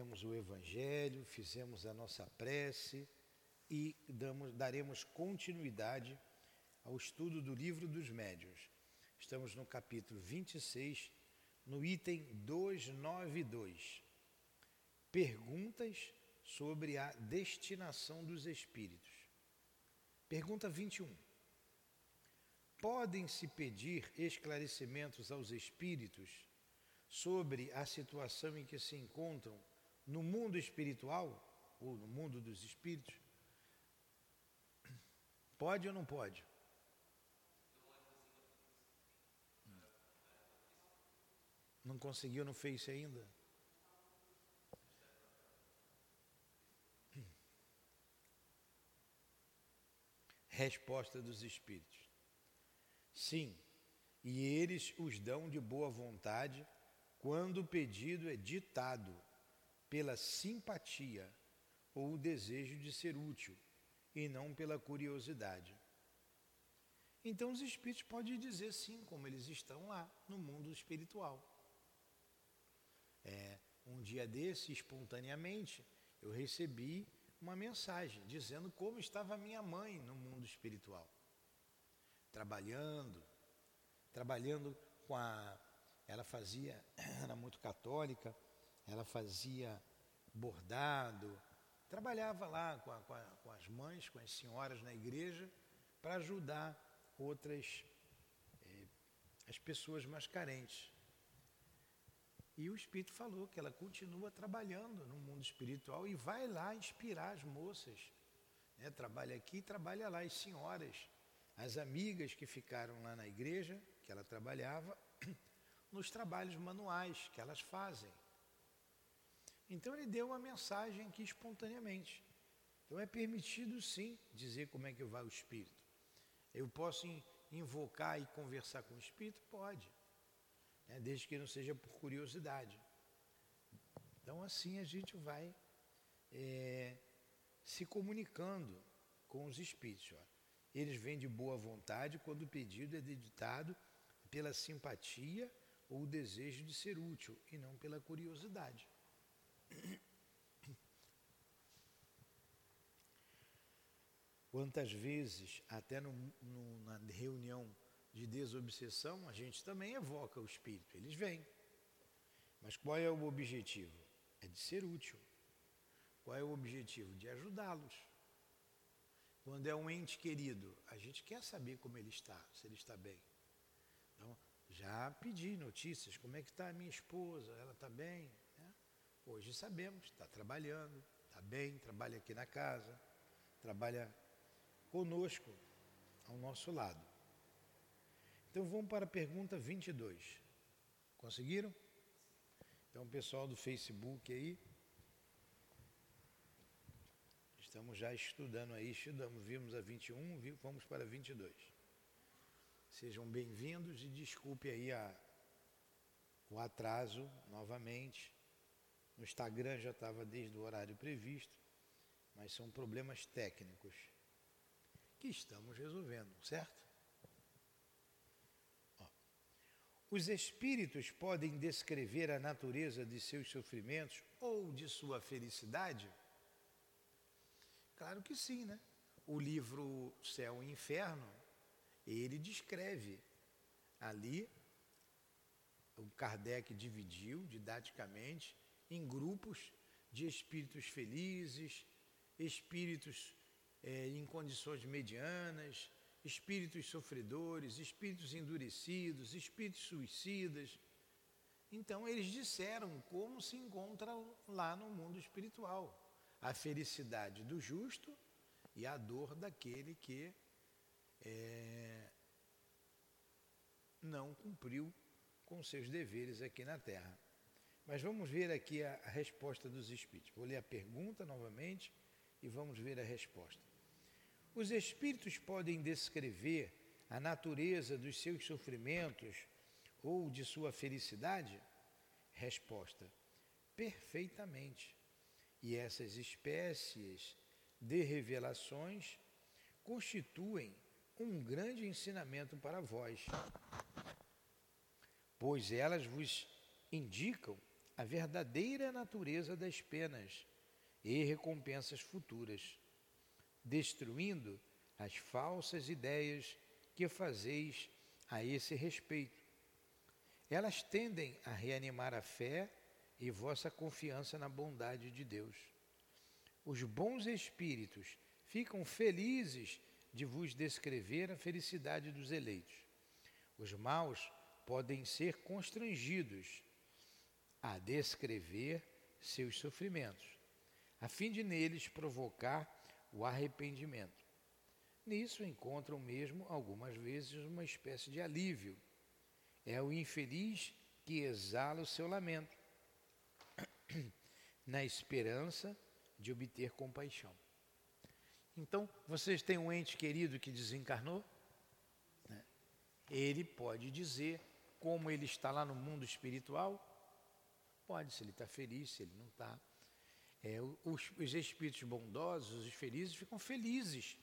lemos o Evangelho, fizemos a nossa prece e damos, daremos continuidade ao estudo do livro dos médiuns. Estamos no capítulo 26, no item 292. Perguntas sobre a destinação dos espíritos. Pergunta 21. Podem-se pedir esclarecimentos aos espíritos sobre a situação em que se encontram no mundo espiritual ou no mundo dos espíritos? Pode ou não pode? Não conseguiu no Face ainda? Resposta dos Espíritos: Sim, e eles os dão de boa vontade quando o pedido é ditado pela simpatia ou o desejo de ser útil e não pela curiosidade. Então os espíritos podem dizer sim, como eles estão lá no mundo espiritual. É, um dia desse, espontaneamente, eu recebi uma mensagem dizendo como estava minha mãe no mundo espiritual. Trabalhando, trabalhando com a. Ela fazia, era muito católica, ela fazia bordado, trabalhava lá com, a, com, a, com as mães, com as senhoras na igreja, para ajudar outras, eh, as pessoas mais carentes. E o Espírito falou que ela continua trabalhando no mundo espiritual e vai lá inspirar as moças. Né? Trabalha aqui trabalha lá, as senhoras, as amigas que ficaram lá na igreja, que ela trabalhava, nos trabalhos manuais que elas fazem. Então ele deu uma mensagem aqui espontaneamente. Então é permitido sim dizer como é que vai o Espírito. Eu posso invocar e conversar com o Espírito? Pode né, desde que não seja por curiosidade. Então, assim a gente vai é, se comunicando com os espíritos. Ó. Eles vêm de boa vontade quando o pedido é deditado pela simpatia ou o desejo de ser útil e não pela curiosidade. Quantas vezes, até no, no, na reunião de desobsessão, a gente também evoca o espírito, eles vêm. Mas qual é o objetivo? É de ser útil. Qual é o objetivo? De ajudá-los. Quando é um ente querido, a gente quer saber como ele está, se ele está bem. Então, já pedi notícias, como é que está a minha esposa, ela está bem? Hoje sabemos, está trabalhando, está bem, trabalha aqui na casa, trabalha conosco, ao nosso lado. Então vamos para a pergunta 22. Conseguiram? Então, pessoal do Facebook aí, estamos já estudando aí, estudamos, vimos a 21, vamos para a 22. Sejam bem-vindos e desculpe aí a, o atraso novamente. No Instagram já estava desde o horário previsto, mas são problemas técnicos que estamos resolvendo, certo? Os espíritos podem descrever a natureza de seus sofrimentos ou de sua felicidade? Claro que sim, né? O livro Céu e Inferno, ele descreve ali, o Kardec dividiu didaticamente em grupos de espíritos felizes, espíritos é, em condições medianas, espíritos sofredores, espíritos endurecidos, espíritos suicidas. Então eles disseram como se encontra lá no mundo espiritual a felicidade do justo e a dor daquele que é, não cumpriu com seus deveres aqui na Terra. Mas vamos ver aqui a, a resposta dos espíritos. Vou ler a pergunta novamente e vamos ver a resposta. Os espíritos podem descrever a natureza dos seus sofrimentos ou de sua felicidade? Resposta: perfeitamente. E essas espécies de revelações constituem um grande ensinamento para vós, pois elas vos indicam a verdadeira natureza das penas e recompensas futuras, destruindo as falsas ideias que fazeis a esse respeito. Elas tendem a reanimar a fé e vossa confiança na bondade de Deus. Os bons espíritos ficam felizes de vos descrever a felicidade dos eleitos. Os maus podem ser constrangidos a descrever seus sofrimentos, a fim de neles provocar o arrependimento. Nisso encontram mesmo, algumas vezes, uma espécie de alívio. É o infeliz que exala o seu lamento, na esperança de obter compaixão. Então, vocês têm um ente querido que desencarnou? Né? Ele pode dizer como ele está lá no mundo espiritual? Pode, se ele está feliz, se ele não está. É, os, os espíritos bondosos, os felizes, ficam felizes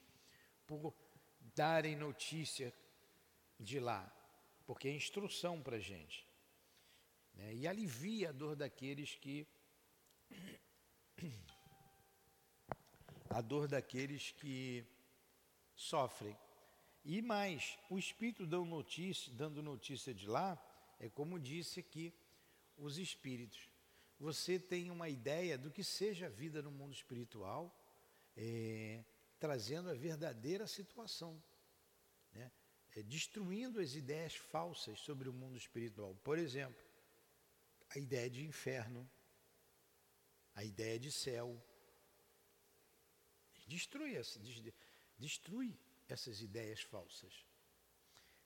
por darem notícia de lá, porque é instrução para a gente. Né? E alivia a dor daqueles que. a dor daqueles que sofrem. E mais, o Espírito dando notícia, dando notícia de lá, é como disse aqui, os Espíritos. Você tem uma ideia do que seja a vida no mundo espiritual, é, trazendo a verdadeira situação, né? é, destruindo as ideias falsas sobre o mundo espiritual. Por exemplo, a ideia de inferno, a ideia de céu. Destrui, essa, destrui essas ideias falsas.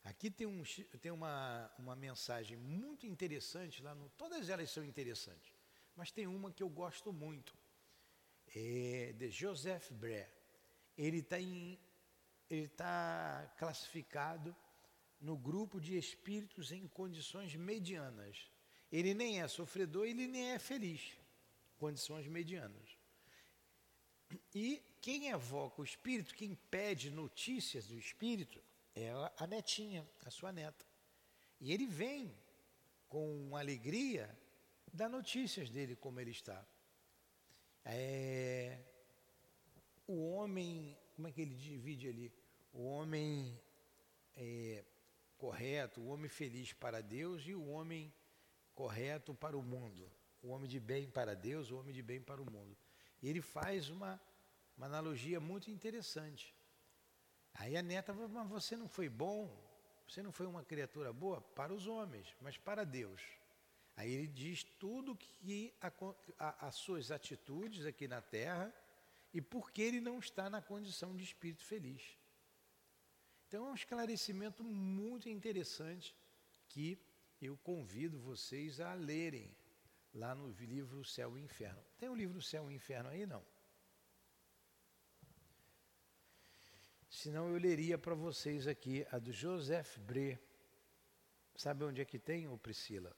Aqui tem, um, tem uma, uma mensagem muito interessante lá no. Todas elas são interessantes, mas tem uma que eu gosto muito. É de Joseph Bré ele está tá classificado no grupo de espíritos em condições medianas. Ele nem é sofredor, ele nem é feliz. Condições medianas. E quem evoca o espírito, quem pede notícias do espírito, é a netinha, a sua neta. E ele vem com alegria dar notícias dele como ele está. É, o homem, como é que ele divide ali? O homem é, correto, o homem feliz para Deus e o homem correto para o mundo. O homem de bem para Deus, o homem de bem para o mundo. E ele faz uma, uma analogia muito interessante. Aí a neta fala, mas você não foi bom, você não foi uma criatura boa para os homens, mas para Deus. Aí ele diz tudo que a, a, as suas atitudes aqui na terra e por que ele não está na condição de espírito feliz. Então é um esclarecimento muito interessante que eu convido vocês a lerem lá no livro Céu e Inferno. Tem o livro Céu e Inferno aí? Não. Senão eu leria para vocês aqui a do Joseph Bré. Sabe onde é que tem, ô Priscila?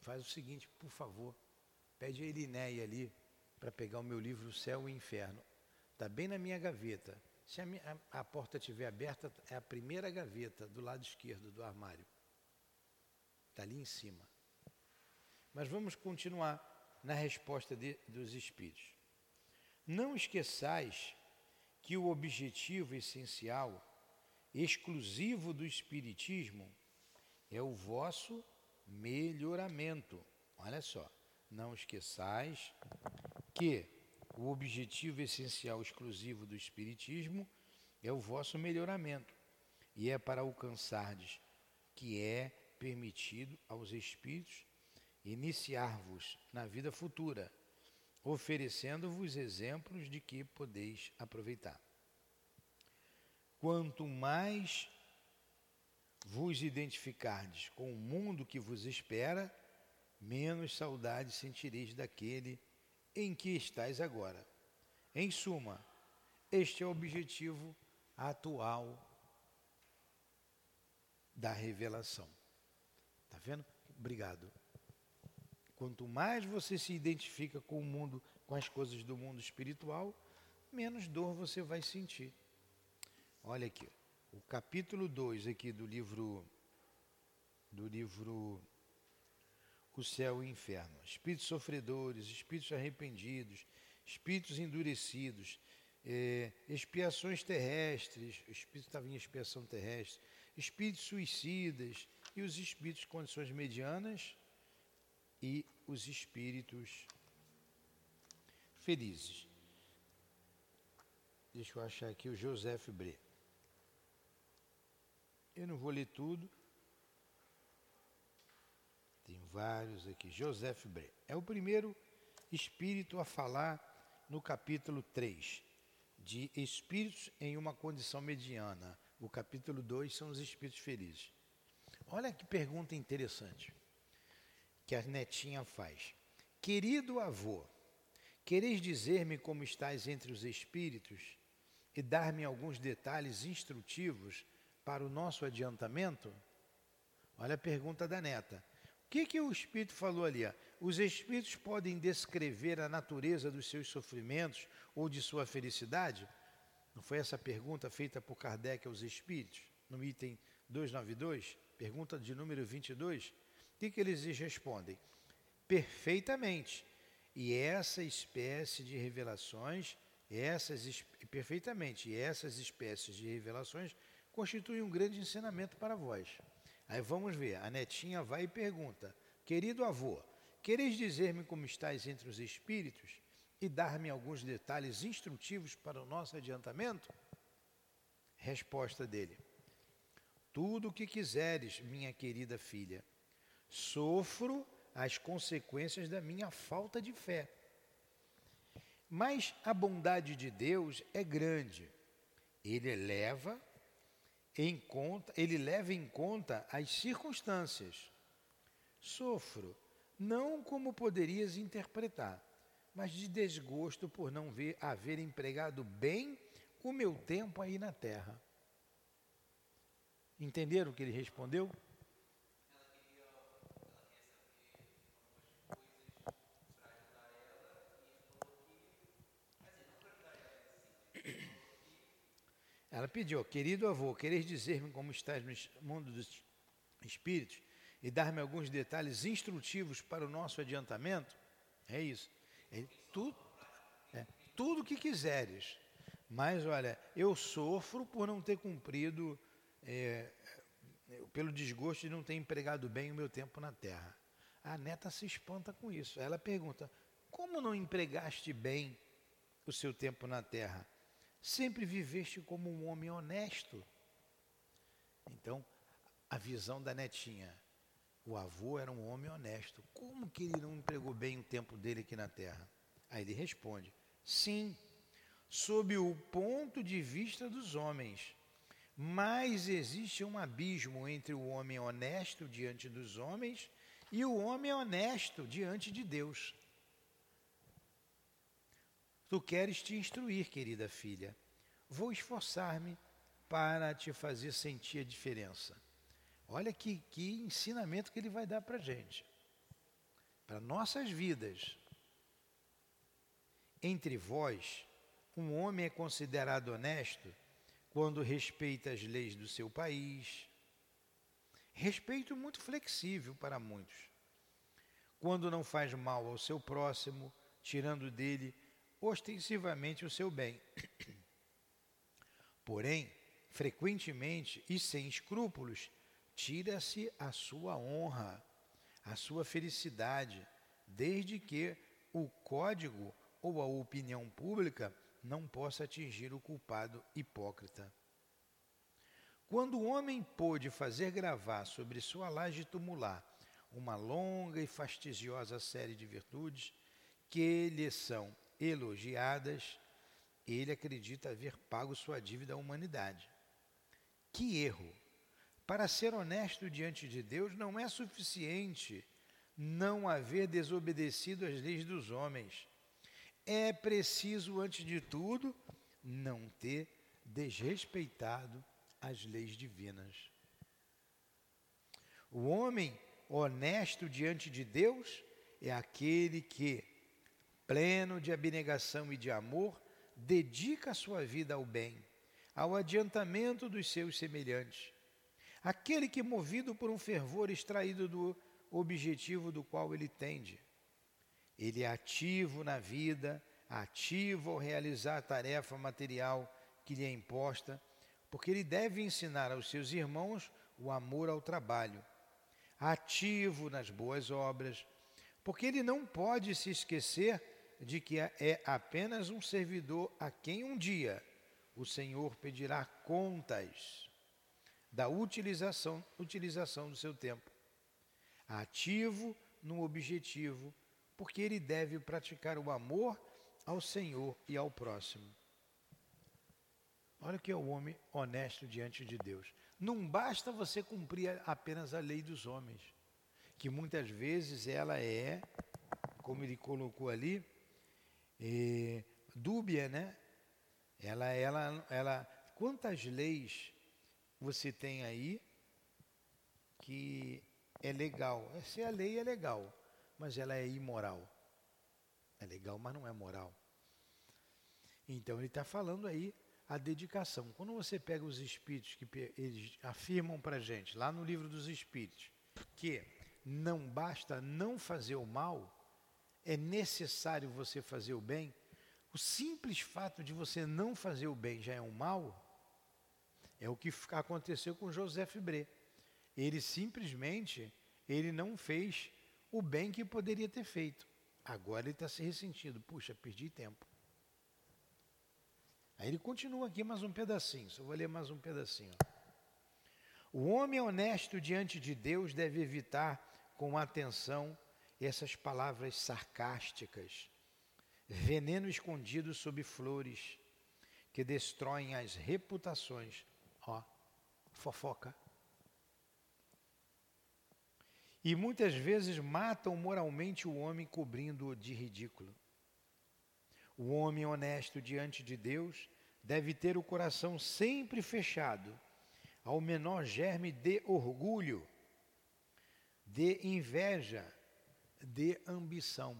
Faz o seguinte, por favor. Pede a Elinéia ali para pegar o meu livro Céu e Inferno. Está bem na minha gaveta. Se a, minha, a porta estiver aberta, é a primeira gaveta do lado esquerdo do armário. Está ali em cima. Mas vamos continuar na resposta de, dos Espíritos. Não esqueçais que o objetivo essencial, exclusivo do Espiritismo, é o vosso melhoramento. Olha só, não esqueçais que o objetivo essencial exclusivo do Espiritismo é o vosso melhoramento, e é para alcançardes que é permitido aos Espíritos iniciar-vos na vida futura, oferecendo-vos exemplos de que podeis aproveitar. Quanto mais vos identificardes com o mundo que vos espera, menos saudade sentireis daquele em que estáis agora. Em suma, este é o objetivo atual da revelação. Está vendo? Obrigado. Quanto mais você se identifica com o mundo, com as coisas do mundo espiritual, menos dor você vai sentir. Olha aqui, o capítulo 2 aqui do livro do livro o céu e o inferno. Espíritos sofredores, espíritos arrependidos, espíritos endurecidos, eh, expiações terrestres, o espírito estava em expiação terrestre, espíritos suicidas e os espíritos condições medianas e os espíritos felizes. Deixa eu achar aqui o Joseph Bre. Eu não vou ler tudo. Tem vários aqui. Joseph Bre. É o primeiro espírito a falar no capítulo 3, de espíritos em uma condição mediana. O capítulo 2 são os espíritos felizes. Olha que pergunta interessante que a netinha faz. Querido avô, quereis dizer-me como estáis entre os espíritos e dar-me alguns detalhes instrutivos para o nosso adiantamento? Olha a pergunta da neta. O que, que o Espírito falou ali? Os Espíritos podem descrever a natureza dos seus sofrimentos ou de sua felicidade? Não foi essa pergunta feita por Kardec aos Espíritos, no item 292? Pergunta de número 22. Que, que eles respondem? Perfeitamente. E essa espécie de revelações, essas perfeitamente, e essas espécies de revelações constituem um grande ensinamento para vós. Aí vamos ver, a netinha vai e pergunta: Querido avô, quereis dizer-me como estáis entre os espíritos e dar-me alguns detalhes instrutivos para o nosso adiantamento? Resposta dele: Tudo o que quiseres, minha querida filha sofro as consequências da minha falta de fé. Mas a bondade de Deus é grande. Ele leva em conta, ele leva em conta as circunstâncias. Sofro, não como poderias interpretar, mas de desgosto por não ver haver empregado bem o meu tempo aí na terra. Entenderam o que ele respondeu? Ela pediu, querido avô, quereis dizer-me como estás no mundo dos espíritos e dar-me alguns detalhes instrutivos para o nosso adiantamento? É isso. É tudo, é, tudo o que quiseres. Mas olha, eu sofro por não ter cumprido, é, é, pelo desgosto de não ter empregado bem o meu tempo na terra. A neta se espanta com isso. Ela pergunta: como não empregaste bem o seu tempo na terra? Sempre viveste como um homem honesto. Então, a visão da netinha. O avô era um homem honesto. Como que ele não empregou bem o tempo dele aqui na terra? Aí ele responde: sim, sob o ponto de vista dos homens. Mas existe um abismo entre o homem honesto diante dos homens e o homem honesto diante de Deus. Tu queres te instruir, querida filha. Vou esforçar-me para te fazer sentir a diferença. Olha que, que ensinamento que ele vai dar para a gente, para nossas vidas. Entre vós, um homem é considerado honesto quando respeita as leis do seu país. Respeito muito flexível para muitos. Quando não faz mal ao seu próximo, tirando dele ostensivamente o seu bem. Porém, frequentemente e sem escrúpulos, tira-se a sua honra, a sua felicidade, desde que o código ou a opinião pública não possa atingir o culpado hipócrita. Quando o homem pôde fazer gravar sobre sua laje tumular uma longa e fastidiosa série de virtudes que lhe são elogiadas, ele acredita haver pago sua dívida à humanidade. Que erro! Para ser honesto diante de Deus, não é suficiente não haver desobedecido às leis dos homens. É preciso, antes de tudo, não ter desrespeitado as leis divinas. O homem honesto diante de Deus é aquele que, pleno de abnegação e de amor, dedica a sua vida ao bem, ao adiantamento dos seus semelhantes. Aquele que, movido por um fervor extraído do objetivo do qual ele tende. Ele é ativo na vida, ativo ao realizar a tarefa material que lhe é imposta, porque ele deve ensinar aos seus irmãos o amor ao trabalho, ativo nas boas obras, porque ele não pode se esquecer de que é apenas um servidor a quem um dia o Senhor pedirá contas da utilização, utilização do seu tempo. Ativo no objetivo, porque ele deve praticar o amor ao Senhor e ao próximo. Olha que é o homem honesto diante de Deus. Não basta você cumprir apenas a lei dos homens, que muitas vezes ela é, como ele colocou ali, é, dúbia, né? Ela, ela, ela, quantas leis você tem aí que é legal? Se a lei é legal, mas ela é imoral. É legal, mas não é moral. Então ele está falando aí a dedicação. Quando você pega os espíritos que eles afirmam para gente lá no livro dos espíritos que não basta não fazer o mal, é necessário você fazer o bem. O simples fato de você não fazer o bem já é um mal. É o que aconteceu com José Fibré. Ele simplesmente ele não fez o bem que poderia ter feito. Agora ele está se ressentindo. Puxa, perdi tempo. Aí ele continua aqui mais um pedacinho, só vou ler mais um pedacinho. O homem honesto diante de Deus deve evitar com atenção essas palavras sarcásticas, veneno escondido sob flores, que destroem as reputações. Ó, fofoca. E muitas vezes matam moralmente o homem cobrindo-o de ridículo. O homem honesto diante de Deus deve ter o coração sempre fechado ao menor germe de orgulho, de inveja, de ambição.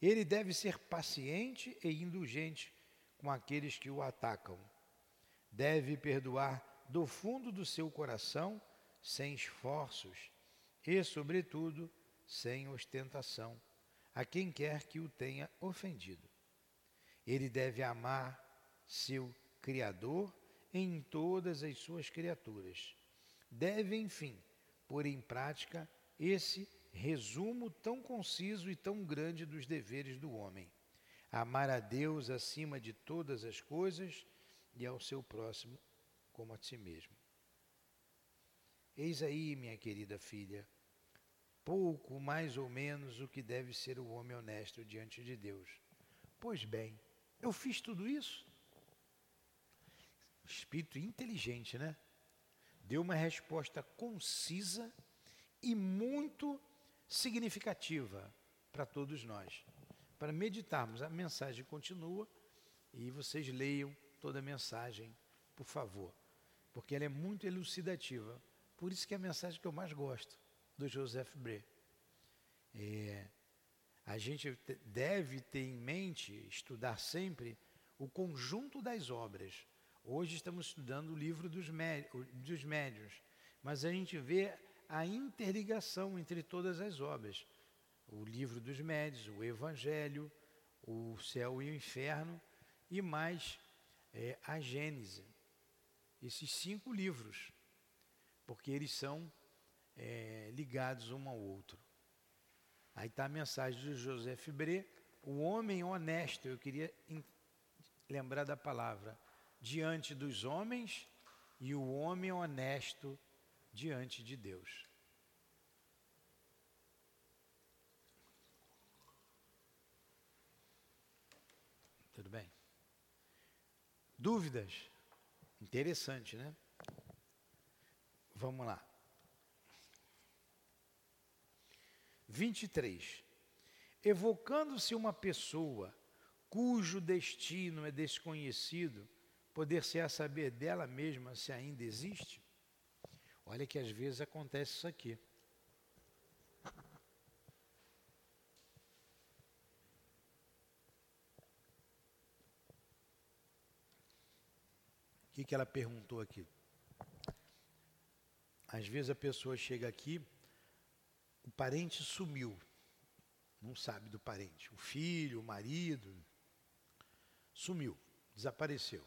Ele deve ser paciente e indulgente com aqueles que o atacam. Deve perdoar do fundo do seu coração, sem esforços e, sobretudo, sem ostentação a quem quer que o tenha ofendido. Ele deve amar seu Criador em todas as suas criaturas. Deve, enfim, pôr em prática esse resumo tão conciso e tão grande dos deveres do homem: amar a Deus acima de todas as coisas e ao seu próximo como a si mesmo. Eis aí, minha querida filha, pouco mais ou menos o que deve ser o homem honesto diante de Deus. Pois bem, eu fiz tudo isso. Espírito inteligente, né? Deu uma resposta concisa e muito significativa para todos nós. Para meditarmos, a mensagem continua e vocês leiam toda a mensagem, por favor, porque ela é muito elucidativa. Por isso que é a mensagem que eu mais gosto do Joseph Bré. É, a gente deve ter em mente, estudar sempre, o conjunto das obras. Hoje estamos estudando o livro dos, dos médios, mas a gente vê a interligação entre todas as obras. O livro dos médios, o Evangelho, o céu e o inferno, e mais é, a Gênese. Esses cinco livros, porque eles são é, ligados um ao outro. Aí está a mensagem de José Fibré, o homem honesto, eu queria lembrar da palavra, diante dos homens e o homem honesto diante de Deus. Tudo bem? Dúvidas? Interessante, né? Vamos lá. 23. Evocando-se uma pessoa cujo destino é desconhecido, poder-se a saber dela mesma se ainda existe? Olha que às vezes acontece isso aqui. O que, que ela perguntou aqui? Às vezes a pessoa chega aqui o parente sumiu. Não sabe do parente. O filho, o marido, sumiu, desapareceu.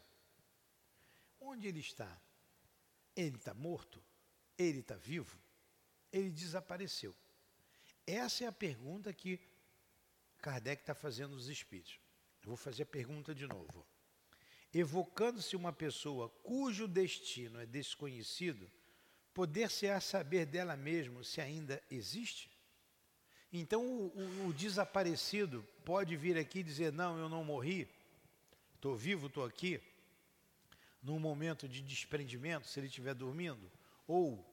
Onde ele está? Ele está morto? Ele está vivo? Ele desapareceu. Essa é a pergunta que Kardec está fazendo aos espíritos. Eu vou fazer a pergunta de novo. Evocando-se uma pessoa cujo destino é desconhecido, poder-se a saber dela mesma se ainda existe? Então o, o, o, desaparecido pode vir aqui e dizer: Não, eu não morri, estou vivo, estou aqui, num momento de desprendimento, se ele estiver dormindo. Ou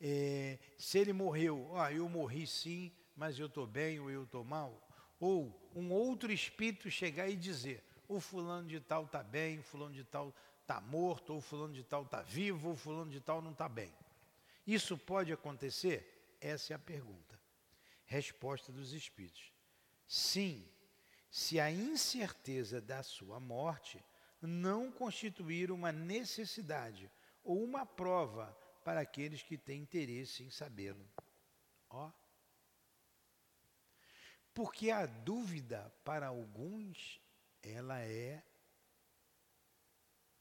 é, se ele morreu, ah, eu morri sim, mas eu estou bem ou eu estou mal. Ou um outro espírito chegar e dizer: o fulano de tal está bem, o fulano de tal está morto, ou o fulano de tal está vivo, ou o fulano de tal não está bem. Isso pode acontecer? Essa é a pergunta. Resposta dos espíritos: sim, se a incerteza da sua morte não constituir uma necessidade ou uma prova para aqueles que têm interesse em sabê-lo. Ó. Porque a dúvida para alguns ela é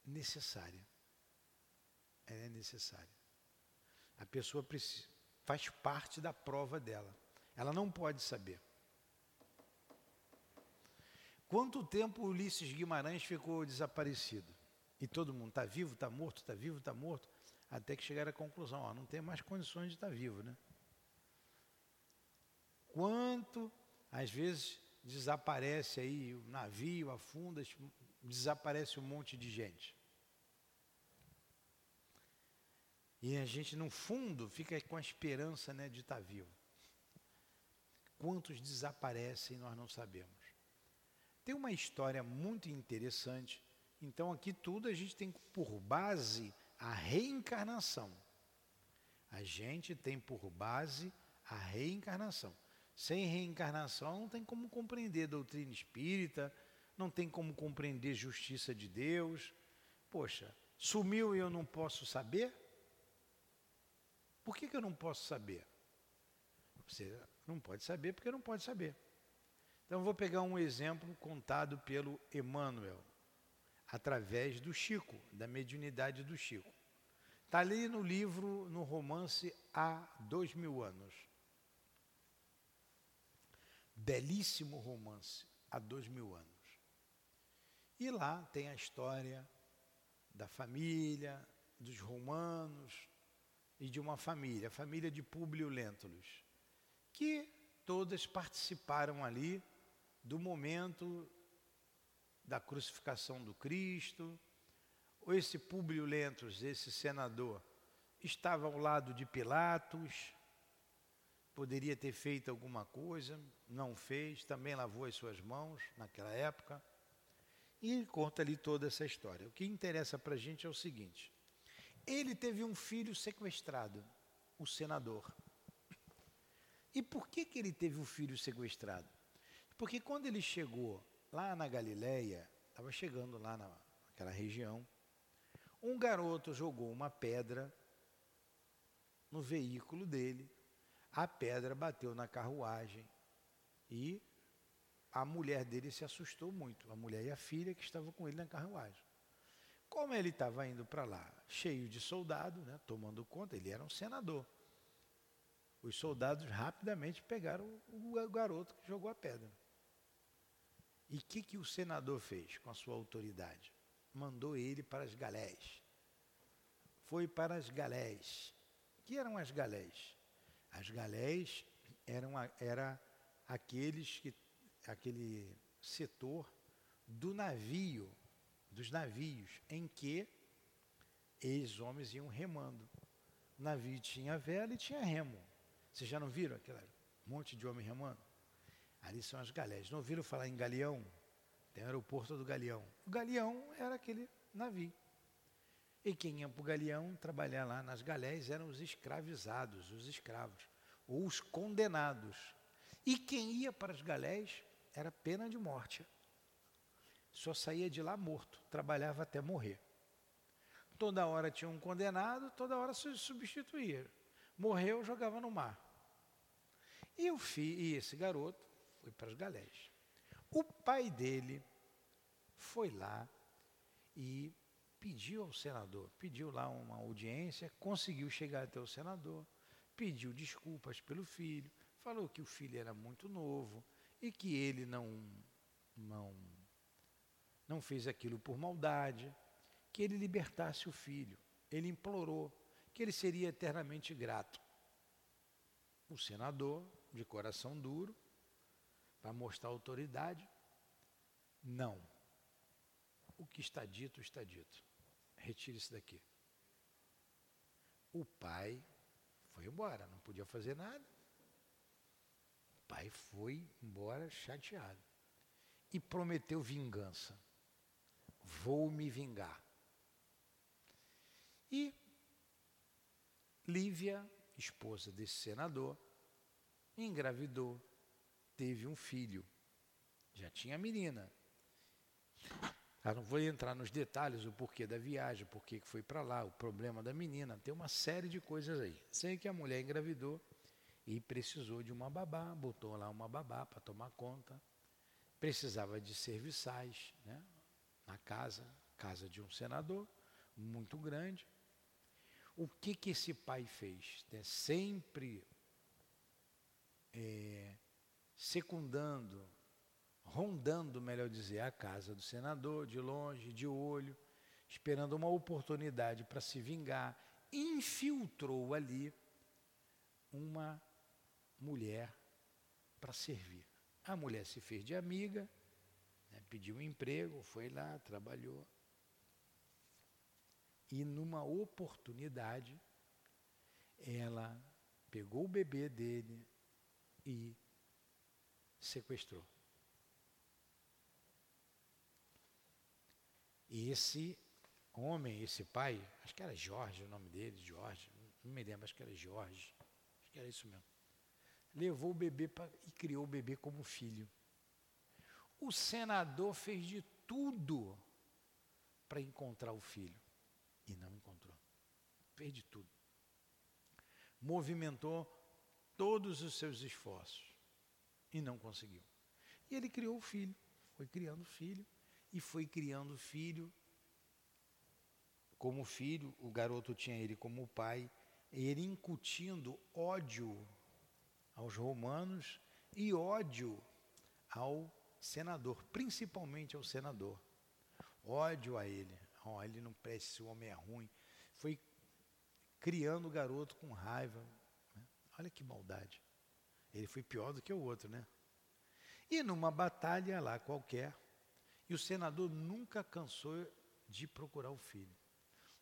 necessária. Ela é necessária. A pessoa precisa, faz parte da prova dela. Ela não pode saber. Quanto tempo Ulisses Guimarães ficou desaparecido? E todo mundo está vivo, está morto, está vivo, está morto, até que chegar à conclusão, ó, não tem mais condições de estar vivo, né? Quanto às vezes desaparece aí o navio, afunda, desaparece um monte de gente. E a gente, no fundo, fica com a esperança né, de estar vivo. Quantos desaparecem, nós não sabemos. Tem uma história muito interessante. Então, aqui tudo a gente tem por base a reencarnação. A gente tem por base a reencarnação. Sem reencarnação não tem como compreender doutrina espírita, não tem como compreender justiça de Deus. Poxa, sumiu e eu não posso saber? Por que, que eu não posso saber? Você não pode saber porque não pode saber. Então vou pegar um exemplo contado pelo Emmanuel, através do Chico, da mediunidade do Chico. Está ali no livro, no romance, há dois mil anos belíssimo romance, há dois mil anos. E lá tem a história da família, dos romanos e de uma família, a família de Públio Lentulus, que todas participaram ali do momento da crucificação do Cristo. Ou esse Públio Lentulus, esse senador, estava ao lado de Pilatos, poderia ter feito alguma coisa, não fez, também lavou as suas mãos naquela época. E conta ali toda essa história. O que interessa para a gente é o seguinte: ele teve um filho sequestrado, o senador. E por que, que ele teve o um filho sequestrado? Porque quando ele chegou lá na Galileia, estava chegando lá naquela região, um garoto jogou uma pedra no veículo dele a pedra bateu na carruagem e a mulher dele se assustou muito, a mulher e a filha que estavam com ele na carruagem. Como ele estava indo para lá, cheio de soldados, né, tomando conta, ele era um senador. Os soldados rapidamente pegaram o garoto que jogou a pedra. E o que, que o senador fez com a sua autoridade? Mandou ele para as galés. Foi para as galés. O que eram as galés? As galés eram era aqueles que aquele setor do navio, dos navios em que eles homens iam remando. O navio tinha vela e tinha remo. Vocês já não viram aquele monte de homem remando? Ali são as galés. Não ouviram falar em galeão? Tem o aeroporto do galeão. O galeão era aquele navio. E quem ia para o galeão trabalhar lá nas galés eram os escravizados, os escravos, ou os condenados. E quem ia para as galés era pena de morte. Só saía de lá morto, trabalhava até morrer. Toda hora tinha um condenado, toda hora se substituía. Morreu, jogava no mar. E, o fi, e esse garoto foi para as galés. O pai dele foi lá e pediu ao senador, pediu lá uma audiência, conseguiu chegar até o senador, pediu desculpas pelo filho, falou que o filho era muito novo e que ele não não não fez aquilo por maldade, que ele libertasse o filho. Ele implorou que ele seria eternamente grato. O senador, de coração duro, para mostrar autoridade, não. O que está dito, está dito. Retire-se daqui. O pai foi embora, não podia fazer nada. O pai foi embora chateado e prometeu vingança. Vou me vingar. E Lívia, esposa desse senador, engravidou, teve um filho. Já tinha menina. Eu não vou entrar nos detalhes, o porquê da viagem, por que foi para lá, o problema da menina, tem uma série de coisas aí. Sei que a mulher engravidou e precisou de uma babá, botou lá uma babá para tomar conta. Precisava de serviçais né, na casa, casa de um senador, muito grande. O que, que esse pai fez? É sempre é, secundando, rondando, melhor dizer, a casa do senador, de longe, de olho, esperando uma oportunidade para se vingar, infiltrou ali uma mulher para servir. A mulher se fez de amiga, né, pediu um emprego, foi lá, trabalhou e numa oportunidade ela pegou o bebê dele e sequestrou. E esse homem, esse pai, acho que era Jorge o nome dele, Jorge, não me lembro, acho que era Jorge, acho que era isso mesmo. Levou o bebê pra, e criou o bebê como filho. O senador fez de tudo para encontrar o filho e não encontrou. Fez de tudo. Movimentou todos os seus esforços e não conseguiu. E ele criou o filho, foi criando o filho e foi criando o filho como filho, o garoto tinha ele como pai, ele incutindo ódio aos romanos e ódio ao senador, principalmente ao senador. Ódio a ele oh, ele não presta, esse homem é ruim. Foi criando o garoto com raiva. Né? Olha que maldade. Ele foi pior do que o outro, né? E numa batalha lá qualquer, e o senador nunca cansou de procurar o filho.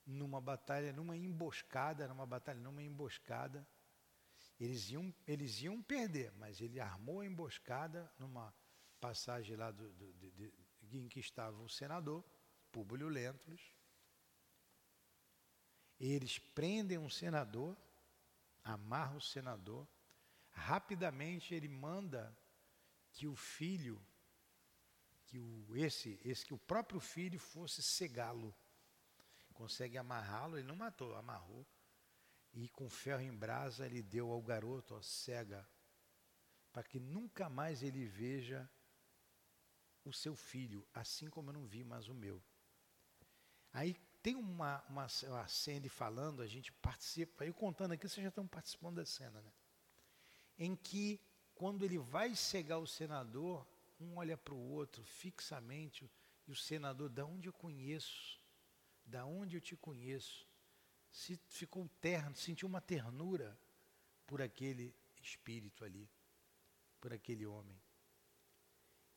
Numa batalha, numa emboscada, numa batalha, numa emboscada, eles iam, eles iam perder, mas ele armou a emboscada numa passagem lá do, do, de, de, em que estava o senador, Públio Lentulus. Eles prendem um senador, amarram o senador, rapidamente ele manda que o filho, que o, esse, esse que o próprio filho fosse cegá-lo. Consegue amarrá-lo, ele não matou, amarrou. E com ferro em brasa ele deu ao garoto, ó, cega, para que nunca mais ele veja o seu filho, assim como eu não vi mais o meu. Aí tem uma, uma, uma cena falando, a gente participa, eu contando aqui, vocês já estão participando da cena, né? Em que, quando ele vai cegar o senador, um olha para o outro fixamente, e o senador, da onde eu conheço? Da onde eu te conheço? Se ficou terno, sentiu uma ternura por aquele espírito ali, por aquele homem.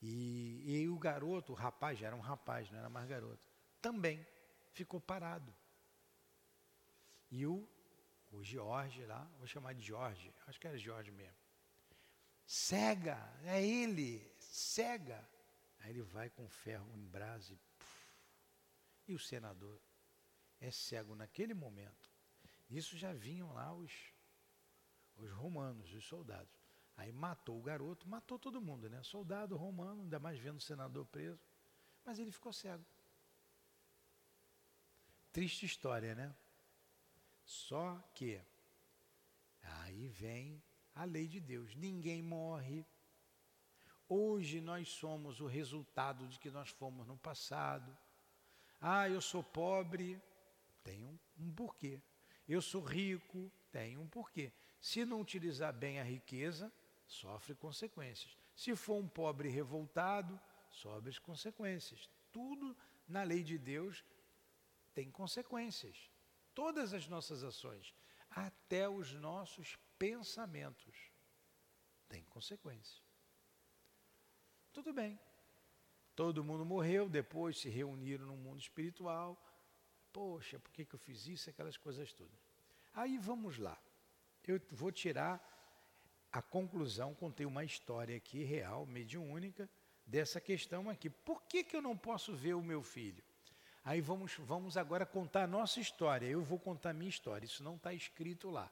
E, e o garoto, o rapaz, já era um rapaz, não era mais garoto, também ficou parado. E o, o Jorge lá, vou chamar de Jorge, acho que era Jorge mesmo. Cega, é ele, cega. Aí ele vai com ferro em brasa e, puf, e o senador é cego naquele momento. Isso já vinham lá os, os romanos, os soldados. Aí matou o garoto, matou todo mundo, né? Soldado romano, ainda mais vendo o senador preso. Mas ele ficou cego. Triste história, né? Só que aí vem a lei de Deus. Ninguém morre. Hoje nós somos o resultado de que nós fomos no passado. Ah, eu sou pobre, tem um, um porquê. Eu sou rico, tem um porquê. Se não utilizar bem a riqueza, sofre consequências. Se for um pobre revoltado, sofre as consequências. Tudo na lei de Deus tem consequências. Todas as nossas ações, até os nossos pensamentos, têm consequências. Tudo bem. Todo mundo morreu, depois se reuniram no mundo espiritual. Poxa, por que, que eu fiz isso? Aquelas coisas todas. Aí vamos lá. Eu vou tirar a conclusão, contei uma história aqui real, mediúnica, dessa questão aqui. Por que, que eu não posso ver o meu filho? Aí vamos, vamos agora contar a nossa história. Eu vou contar a minha história. Isso não está escrito lá.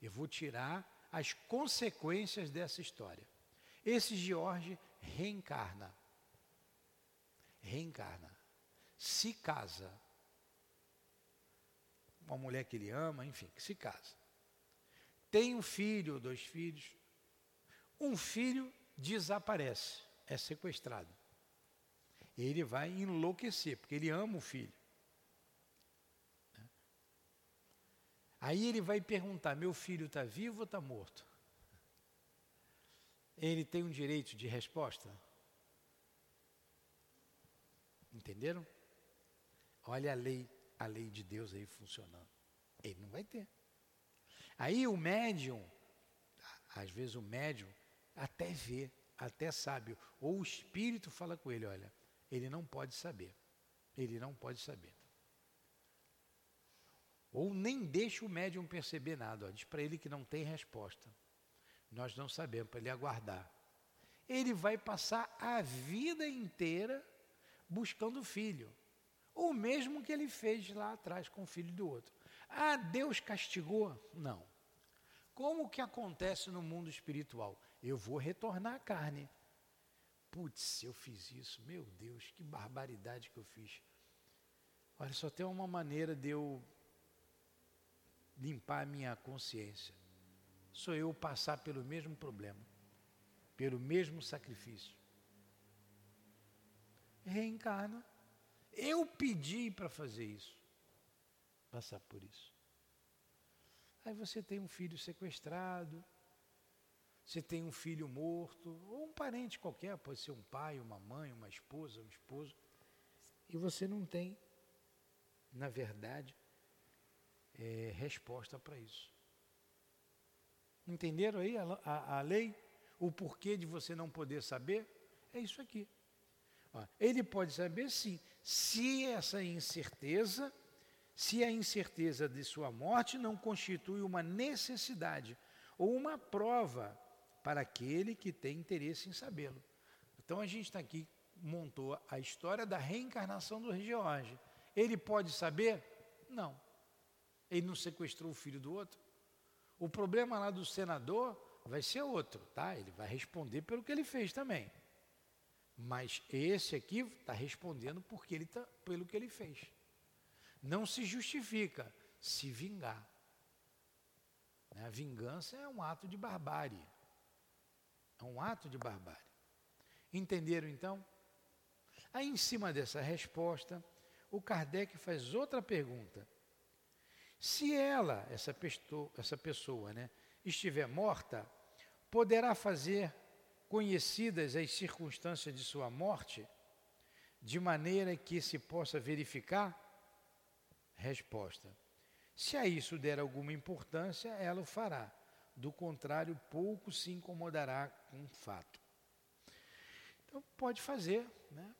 Eu vou tirar as consequências dessa história. Esse Jorge reencarna. Reencarna. Se casa. Uma mulher que ele ama, enfim, que se casa. Tem um filho ou dois filhos. Um filho desaparece, é sequestrado. Ele vai enlouquecer, porque ele ama o filho. Aí ele vai perguntar: meu filho está vivo ou está morto? Ele tem um direito de resposta? Entenderam? Olha a lei, a lei de Deus aí funcionando. Ele não vai ter. Aí o médium, às vezes o médium até vê, até sabe, ou o espírito fala com ele, olha, ele não pode saber. Ele não pode saber. Ou nem deixa o médium perceber nada, ó, diz para ele que não tem resposta. Nós não sabemos, para ele aguardar. Ele vai passar a vida inteira buscando o filho. O mesmo que ele fez lá atrás com o filho do outro. Ah, Deus castigou? Não. Como que acontece no mundo espiritual? Eu vou retornar à carne. Putz, eu fiz isso, meu Deus, que barbaridade que eu fiz. Olha, só tem uma maneira de eu limpar a minha consciência. Sou eu passar pelo mesmo problema, pelo mesmo sacrifício. Reencarna. Eu pedi para fazer isso passar por isso. Aí você tem um filho sequestrado, você tem um filho morto, ou um parente qualquer, pode ser um pai, uma mãe, uma esposa, um esposo, e você não tem, na verdade, é, resposta para isso. Entenderam aí a, a, a, lei? O porquê de você não poder saber? É isso aqui. Ó, ele pode saber sim, se essa incerteza se a incerteza de sua morte não constitui uma necessidade ou uma prova para aquele que tem interesse em sabê-lo. Então a gente está aqui, montou a história da reencarnação do George. Ele pode saber? Não. Ele não sequestrou o filho do outro? O problema lá do senador vai ser outro, tá? Ele vai responder pelo que ele fez também. Mas esse aqui está respondendo porque ele tá, pelo que ele fez não se justifica se vingar. Né? A vingança é um ato de barbárie. É um ato de barbárie. Entenderam então? Aí, em cima dessa resposta, o Kardec faz outra pergunta. Se ela, essa pessoa, essa pessoa né, estiver morta, poderá fazer conhecidas as circunstâncias de sua morte, de maneira que se possa verificar? Resposta: Se a isso der alguma importância, ela o fará. Do contrário, pouco se incomodará com o fato. Então, pode fazer, né?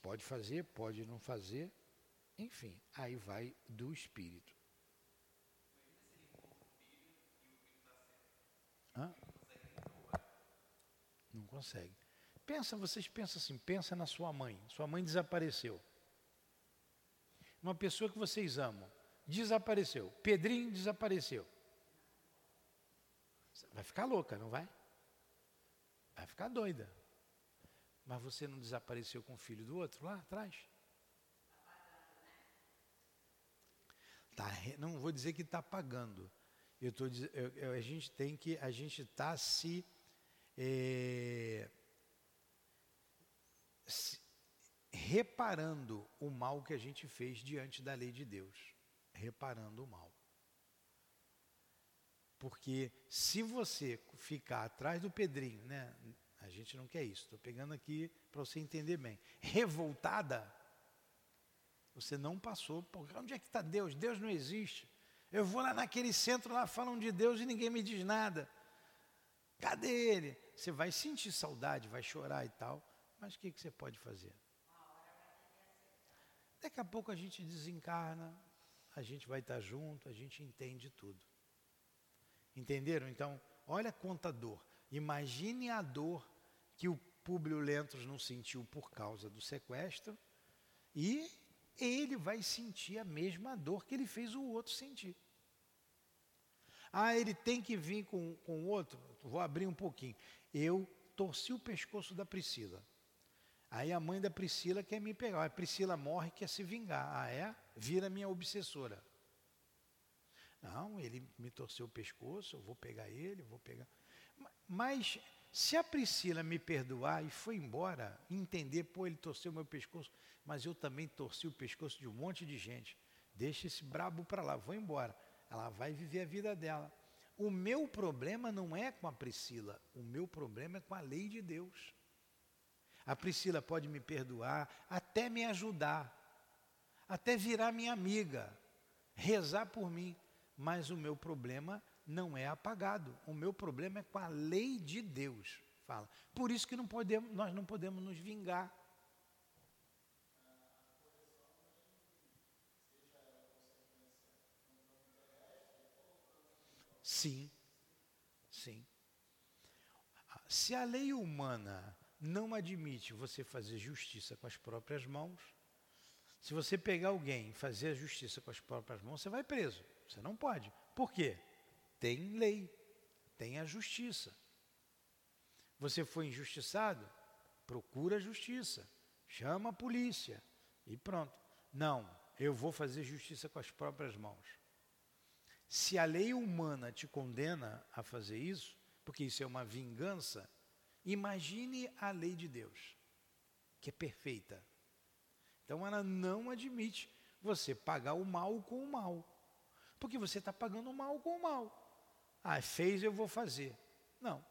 Pode fazer, pode não fazer, enfim, aí vai do espírito. Hã? Não consegue. Pensa, vocês pensam assim, pensa na sua mãe. Sua mãe desapareceu uma pessoa que vocês amam, desapareceu. Pedrinho desapareceu. Vai ficar louca, não vai? Vai ficar doida. Mas você não desapareceu com o filho do outro lá atrás? Tá, não vou dizer que está pagando. Eu tô, eu, eu, a gente tem que, a gente está se, é, se reparando o mal que a gente fez diante da lei de Deus, reparando o mal. Porque se você ficar atrás do pedrinho, né? A gente não quer isso. Estou pegando aqui para você entender bem. Revoltada, você não passou. Por, onde é que está Deus? Deus não existe. Eu vou lá naquele centro, lá falam de Deus e ninguém me diz nada. Cadê ele? Você vai sentir saudade, vai chorar e tal, mas o que, que você pode fazer? Daqui a pouco a gente desencarna, a gente vai estar junto, a gente entende tudo. Entenderam? Então, olha quanta dor. Imagine a dor que o Públio Lentros não sentiu por causa do sequestro e ele vai sentir a mesma dor que ele fez o outro sentir. Ah, ele tem que vir com o outro? Vou abrir um pouquinho. Eu torci o pescoço da Priscila. Aí a mãe da Priscila quer me pegar. A Priscila morre quer se vingar. Ah, é? Vira minha obsessora. Não, ele me torceu o pescoço, eu vou pegar ele, vou pegar. Mas se a Priscila me perdoar e foi embora, entender, pô, ele torceu meu pescoço, mas eu também torci o pescoço de um monte de gente. Deixa esse brabo para lá, vou embora. Ela vai viver a vida dela. O meu problema não é com a Priscila, o meu problema é com a lei de Deus. A Priscila pode me perdoar, até me ajudar, até virar minha amiga, rezar por mim, mas o meu problema não é apagado. O meu problema é com a lei de Deus. Fala. Por isso que não podemos, nós não podemos nos vingar. Sim, sim. Se a lei humana não admite você fazer justiça com as próprias mãos, se você pegar alguém e fazer a justiça com as próprias mãos, você vai preso. Você não pode. Por quê? Tem lei, tem a justiça. Você foi injustiçado? Procura a justiça, chama a polícia e pronto. Não, eu vou fazer justiça com as próprias mãos. Se a lei humana te condena a fazer isso, porque isso é uma vingança, imagine a lei de Deus, que é perfeita. Então ela não admite você pagar o mal com o mal. Porque você está pagando mal com mal. Ah, fez, eu vou fazer. Não.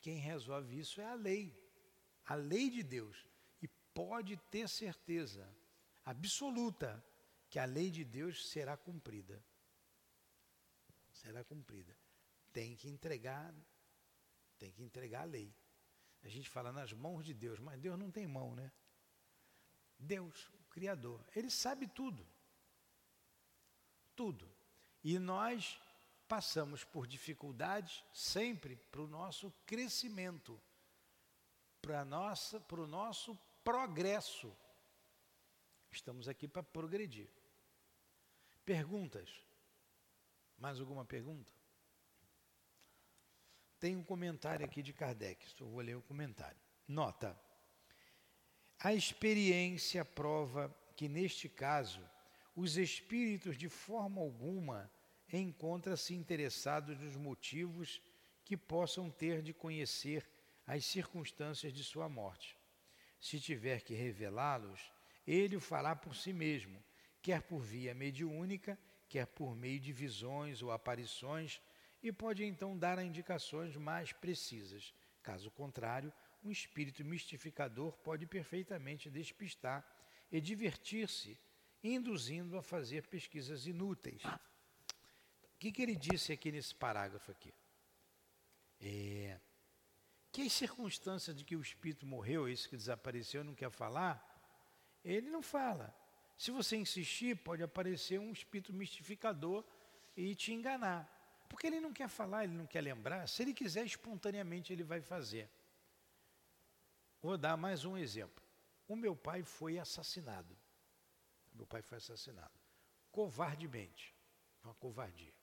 Quem resolve isso é a lei. A lei de Deus. E pode ter certeza absoluta que a lei de Deus será cumprida será cumprida. Tem que entregar, tem que entregar a lei. A gente fala nas mãos de Deus, mas Deus não tem mão, né? Deus, o Criador, Ele sabe tudo. Tudo. E nós passamos por dificuldades sempre para o nosso crescimento, para o nosso progresso. Estamos aqui para progredir. Perguntas? Mais alguma pergunta? Tem um comentário aqui de Kardec, eu vou ler o comentário. Nota: A experiência prova que, neste caso, os espíritos de forma alguma encontram-se interessados nos motivos que possam ter de conhecer as circunstâncias de sua morte. Se tiver que revelá-los, ele o fará por si mesmo, quer por via mediúnica, quer por meio de visões ou aparições, e pode então dar indicações mais precisas. Caso contrário, um espírito mistificador pode perfeitamente despistar e divertir-se, induzindo a fazer pesquisas inúteis. O que, que ele disse aqui nesse parágrafo aqui? É, que as circunstâncias de que o espírito morreu, esse que desapareceu, não quer falar, ele não fala. Se você insistir, pode aparecer um espírito mistificador e te enganar. Porque ele não quer falar, ele não quer lembrar. Se ele quiser, espontaneamente ele vai fazer. Vou dar mais um exemplo. O meu pai foi assassinado. Meu pai foi assassinado. Covardemente. Uma covardia.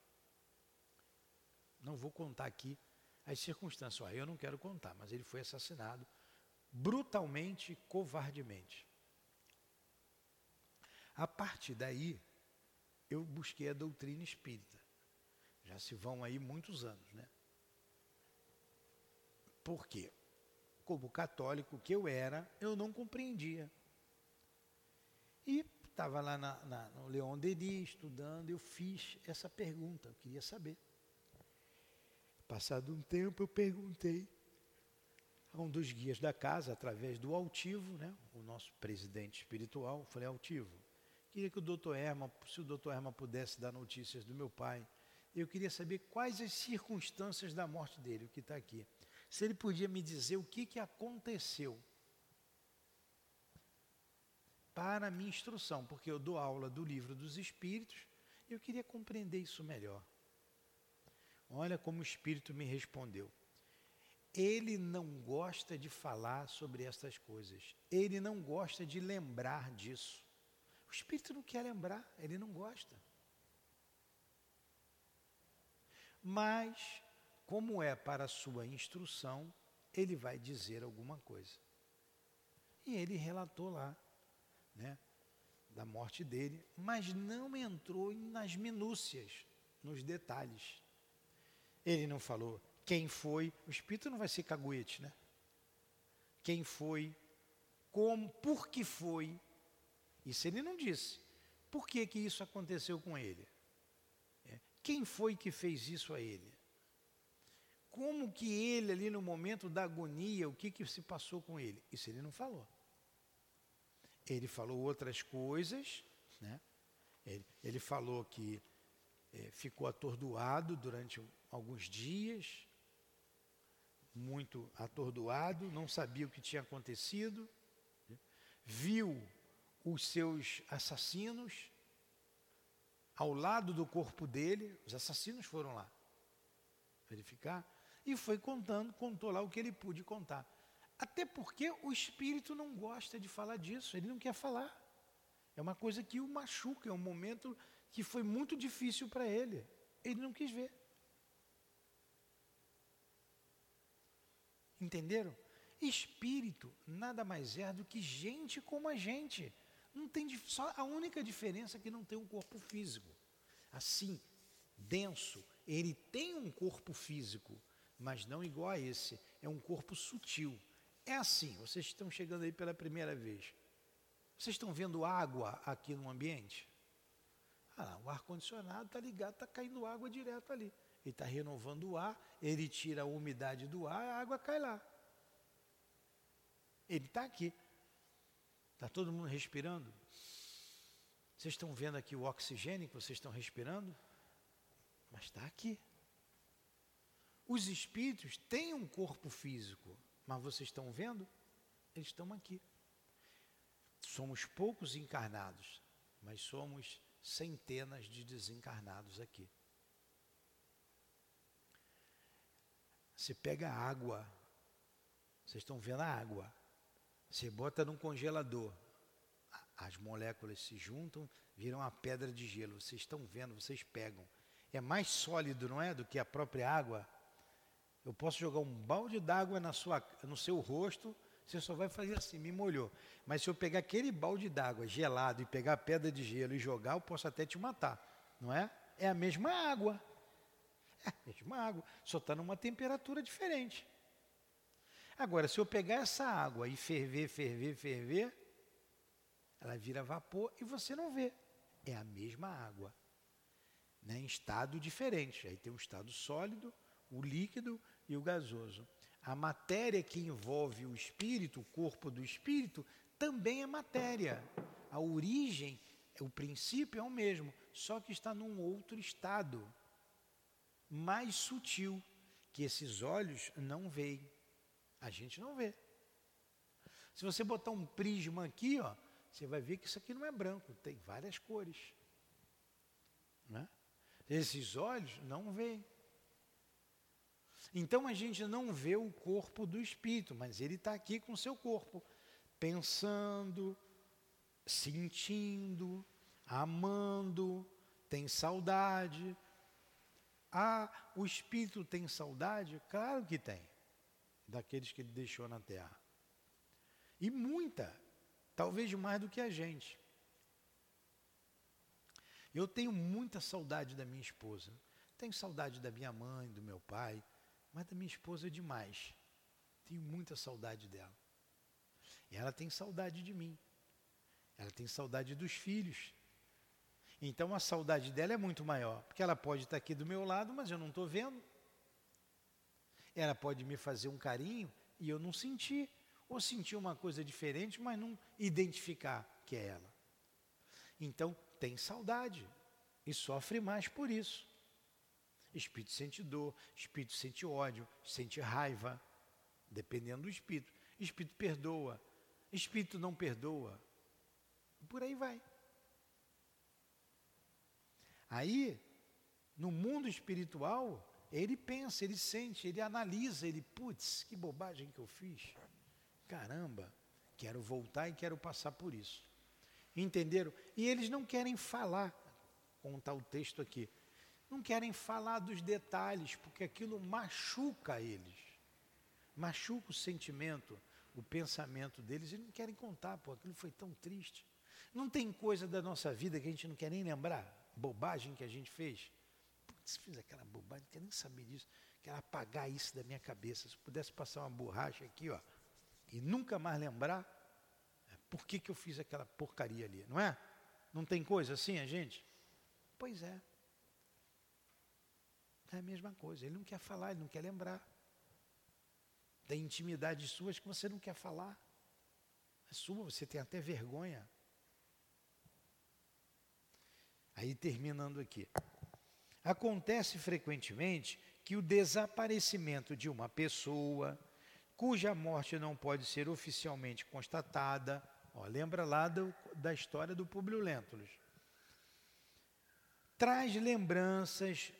Não vou contar aqui as circunstâncias. Eu não quero contar, mas ele foi assassinado brutalmente, covardemente. A partir daí, eu busquei a doutrina espírita. Já se vão aí muitos anos, né? Por quê? Como católico que eu era, eu não compreendia. E estava lá na, na, no Leon Denis estudando, eu fiz essa pergunta, eu queria saber. Passado um tempo, eu perguntei a um dos guias da casa, através do Altivo, né, o nosso presidente espiritual, eu falei, Altivo, queria que o doutor Herman, se o doutor Herman pudesse dar notícias do meu pai, eu queria saber quais as circunstâncias da morte dele, o que está aqui. Se ele podia me dizer o que, que aconteceu para a minha instrução, porque eu dou aula do livro dos Espíritos e eu queria compreender isso melhor. Olha como o Espírito me respondeu. Ele não gosta de falar sobre essas coisas. Ele não gosta de lembrar disso. O Espírito não quer lembrar, ele não gosta. Mas, como é para a sua instrução, ele vai dizer alguma coisa. E ele relatou lá né, da morte dele, mas não entrou nas minúcias, nos detalhes. Ele não falou quem foi, o espírito não vai ser caguete, né? Quem foi, como, por que foi, isso ele não disse. Por que que isso aconteceu com ele? É, quem foi que fez isso a ele? Como que ele ali no momento da agonia, o que que se passou com ele? Isso ele não falou. Ele falou outras coisas, né? ele, ele falou que é, ficou atordoado durante alguns dias, muito atordoado, não sabia o que tinha acontecido, né? viu os seus assassinos ao lado do corpo dele, os assassinos foram lá verificar, e foi contando, contou lá o que ele pôde contar. Até porque o espírito não gosta de falar disso, ele não quer falar. É uma coisa que o machuca, é um momento que foi muito difícil para ele. Ele não quis ver. Entenderam? Espírito nada mais é do que gente como a gente. Não tem só a única diferença é que não tem um corpo físico. Assim, denso, ele tem um corpo físico, mas não igual a esse. É um corpo sutil. É assim, vocês estão chegando aí pela primeira vez. Vocês estão vendo água aqui no ambiente? Ah, o ar-condicionado está ligado, está caindo água direto ali. Ele está renovando o ar, ele tira a umidade do ar, a água cai lá. Ele está aqui. Está todo mundo respirando? Vocês estão vendo aqui o oxigênio que vocês estão respirando? Mas está aqui. Os espíritos têm um corpo físico, mas vocês estão vendo? Eles estão aqui. Somos poucos encarnados, mas somos centenas de desencarnados aqui. Você pega água, vocês estão vendo a água, você bota num congelador, as moléculas se juntam, viram uma pedra de gelo. Vocês estão vendo, vocês pegam. É mais sólido, não é, do que a própria água. Eu posso jogar um balde d'água na sua, no seu rosto, você só vai fazer assim, me molhou. Mas se eu pegar aquele balde d'água gelado e pegar a pedra de gelo e jogar, eu posso até te matar, não é? É a mesma água. É a mesma água, só está numa temperatura diferente. Agora, se eu pegar essa água e ferver, ferver, ferver, ela vira vapor e você não vê. É a mesma água, né, em estado diferente. Aí tem um estado sólido, o líquido e o gasoso. A matéria que envolve o espírito, o corpo do espírito, também é matéria. A origem, o princípio é o mesmo, só que está num outro estado, mais sutil, que esses olhos não veem. A gente não vê. Se você botar um prisma aqui, ó, você vai ver que isso aqui não é branco, tem várias cores. Né? Esses olhos não veem. Então a gente não vê o corpo do espírito, mas ele está aqui com o seu corpo, pensando, sentindo, amando, tem saudade. Ah, o espírito tem saudade? Claro que tem, daqueles que ele deixou na terra. E muita, talvez mais do que a gente. Eu tenho muita saudade da minha esposa. Tenho saudade da minha mãe, do meu pai, mas da minha esposa demais. Tenho muita saudade dela. E ela tem saudade de mim. Ela tem saudade dos filhos. Então a saudade dela é muito maior, porque ela pode estar aqui do meu lado, mas eu não estou vendo. Ela pode me fazer um carinho e eu não sentir, ou sentir uma coisa diferente, mas não identificar que é ela. Então tem saudade e sofre mais por isso. Espírito sente dor, espírito sente ódio, sente raiva, dependendo do espírito. Espírito perdoa, espírito não perdoa. Por aí vai. Aí, no mundo espiritual, ele pensa, ele sente, ele analisa, ele, putz, que bobagem que eu fiz. Caramba, quero voltar e quero passar por isso. Entenderam? E eles não querem falar, contar o texto aqui, não querem falar dos detalhes, porque aquilo machuca eles. Machuca o sentimento, o pensamento deles, e não querem contar, pô, aquilo foi tão triste. Não tem coisa da nossa vida que a gente não quer nem lembrar, bobagem que a gente fez. Putz, fiz aquela bobagem, não quero nem saber disso, quero apagar isso da minha cabeça. Se pudesse passar uma borracha aqui, ó, e nunca mais lembrar, é, por que, que eu fiz aquela porcaria ali, não é? Não tem coisa assim, a gente? Pois é. É a mesma coisa. Ele não quer falar, ele não quer lembrar. Tem intimidades suas que você não quer falar. É sua, você tem até vergonha. Aí terminando aqui. Acontece frequentemente que o desaparecimento de uma pessoa, cuja morte não pode ser oficialmente constatada, ó, lembra lá do, da história do Publio Lentulus, traz lembranças,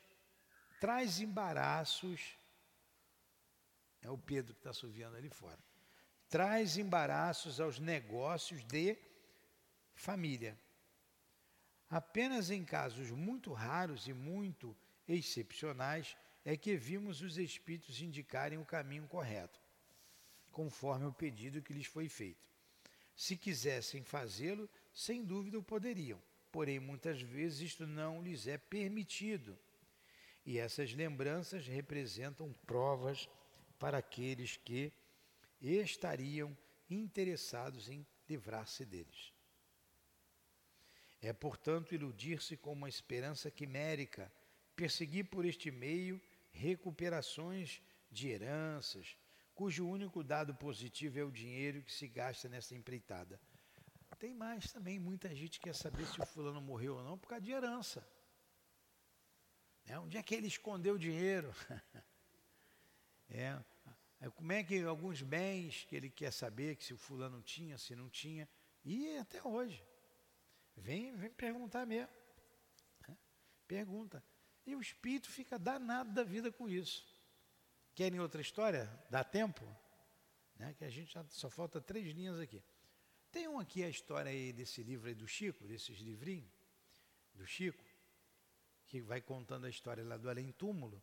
traz embaraços, é o Pedro que está subindo ali fora, traz embaraços aos negócios de família. Apenas em casos muito raros e muito excepcionais é que vimos os espíritos indicarem o caminho correto, conforme o pedido que lhes foi feito. Se quisessem fazê-lo, sem dúvida o poderiam, porém muitas vezes isto não lhes é permitido. E essas lembranças representam provas para aqueles que estariam interessados em livrar-se deles. É, portanto, iludir-se com uma esperança quimérica, perseguir por este meio recuperações de heranças, cujo único dado positivo é o dinheiro que se gasta nessa empreitada. Tem mais também, muita gente quer saber se o fulano morreu ou não por causa de herança. É, onde é que ele escondeu o dinheiro? é, é, como é que alguns bens que ele quer saber que se o fulano tinha, se não tinha, e até hoje. Vem, vem perguntar mesmo. Né? Pergunta. E o espírito fica danado da vida com isso. Querem outra história? Dá tempo? Né? Que a gente já só falta três linhas aqui. Tem um aqui a história aí desse livro aí do Chico, desses livrinhos do Chico, que vai contando a história lá do além túmulo.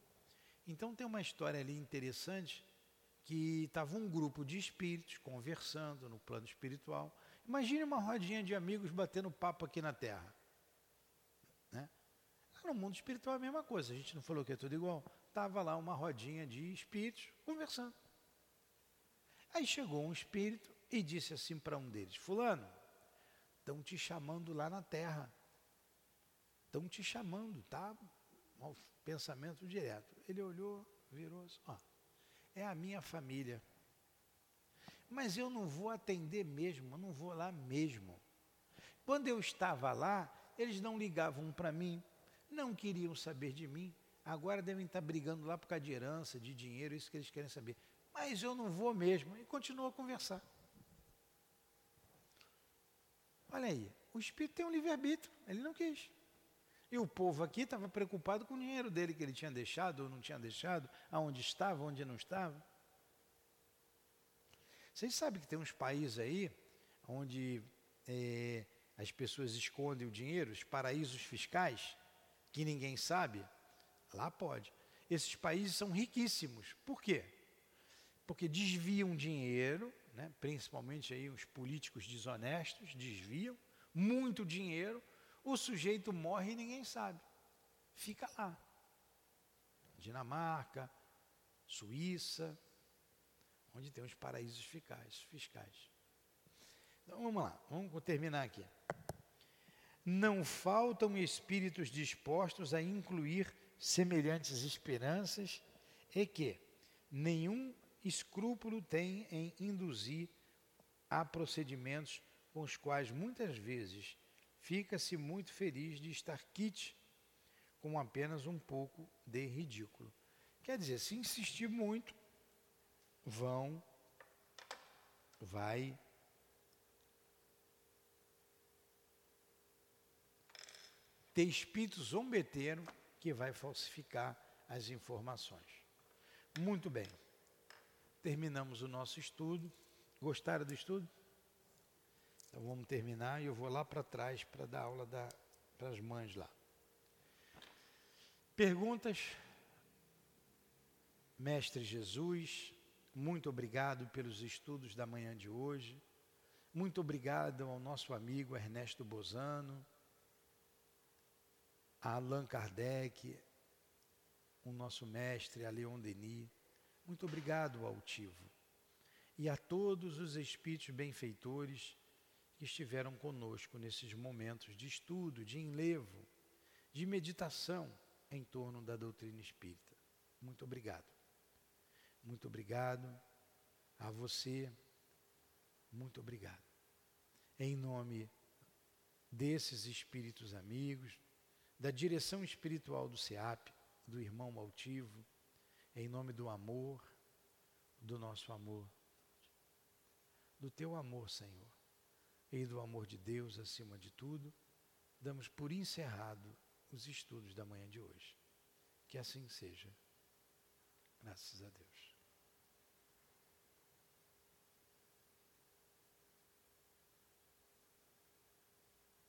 Então tem uma história ali interessante que estava um grupo de espíritos conversando no plano espiritual Imagine uma rodinha de amigos batendo papo aqui na Terra. Né? No mundo espiritual é a mesma coisa, a gente não falou que é tudo igual. Estava lá uma rodinha de espíritos conversando. Aí chegou um espírito e disse assim para um deles: Fulano, estão te chamando lá na Terra. Estão te chamando, tá? Pensamento direto. Ele olhou, virou ó, é a minha família. Mas eu não vou atender mesmo, eu não vou lá mesmo. Quando eu estava lá, eles não ligavam para mim, não queriam saber de mim. Agora devem estar brigando lá por causa de herança, de dinheiro, isso que eles querem saber. Mas eu não vou mesmo. E continuou a conversar. Olha aí, o espírito tem um livre-arbítrio, ele não quis. E o povo aqui estava preocupado com o dinheiro dele que ele tinha deixado ou não tinha deixado, aonde estava, onde não estava. Vocês sabem que tem uns países aí onde é, as pessoas escondem o dinheiro, os paraísos fiscais, que ninguém sabe? Lá pode. Esses países são riquíssimos. Por quê? Porque desviam dinheiro, né, principalmente aí os políticos desonestos desviam muito dinheiro, o sujeito morre e ninguém sabe. Fica lá. Dinamarca, Suíça, onde tem os paraísos fiscais. fiscais. Então vamos lá, vamos terminar aqui. Não faltam espíritos dispostos a incluir semelhantes esperanças e que nenhum escrúpulo tem em induzir a procedimentos com os quais muitas vezes fica-se muito feliz de estar quite com apenas um pouco de ridículo. Quer dizer, se insistir muito, vão, vai ter espírito zombeteiro que vai falsificar as informações. Muito bem. Terminamos o nosso estudo. Gostaram do estudo? Então vamos terminar e eu vou lá para trás para dar aula para as mães lá. Perguntas? Mestre Jesus, muito obrigado pelos estudos da manhã de hoje. Muito obrigado ao nosso amigo Ernesto Bozano, a Allan Kardec, o nosso mestre, a Leon Denis. Muito obrigado, Altivo. E a todos os espíritos benfeitores que estiveram conosco nesses momentos de estudo, de enlevo, de meditação em torno da doutrina espírita. Muito obrigado. Muito obrigado a você. Muito obrigado. Em nome desses espíritos amigos, da direção espiritual do SEAP, do irmão altivo, em nome do amor, do nosso amor, do teu amor, Senhor, e do amor de Deus acima de tudo, damos por encerrado os estudos da manhã de hoje. Que assim seja. Graças a Deus.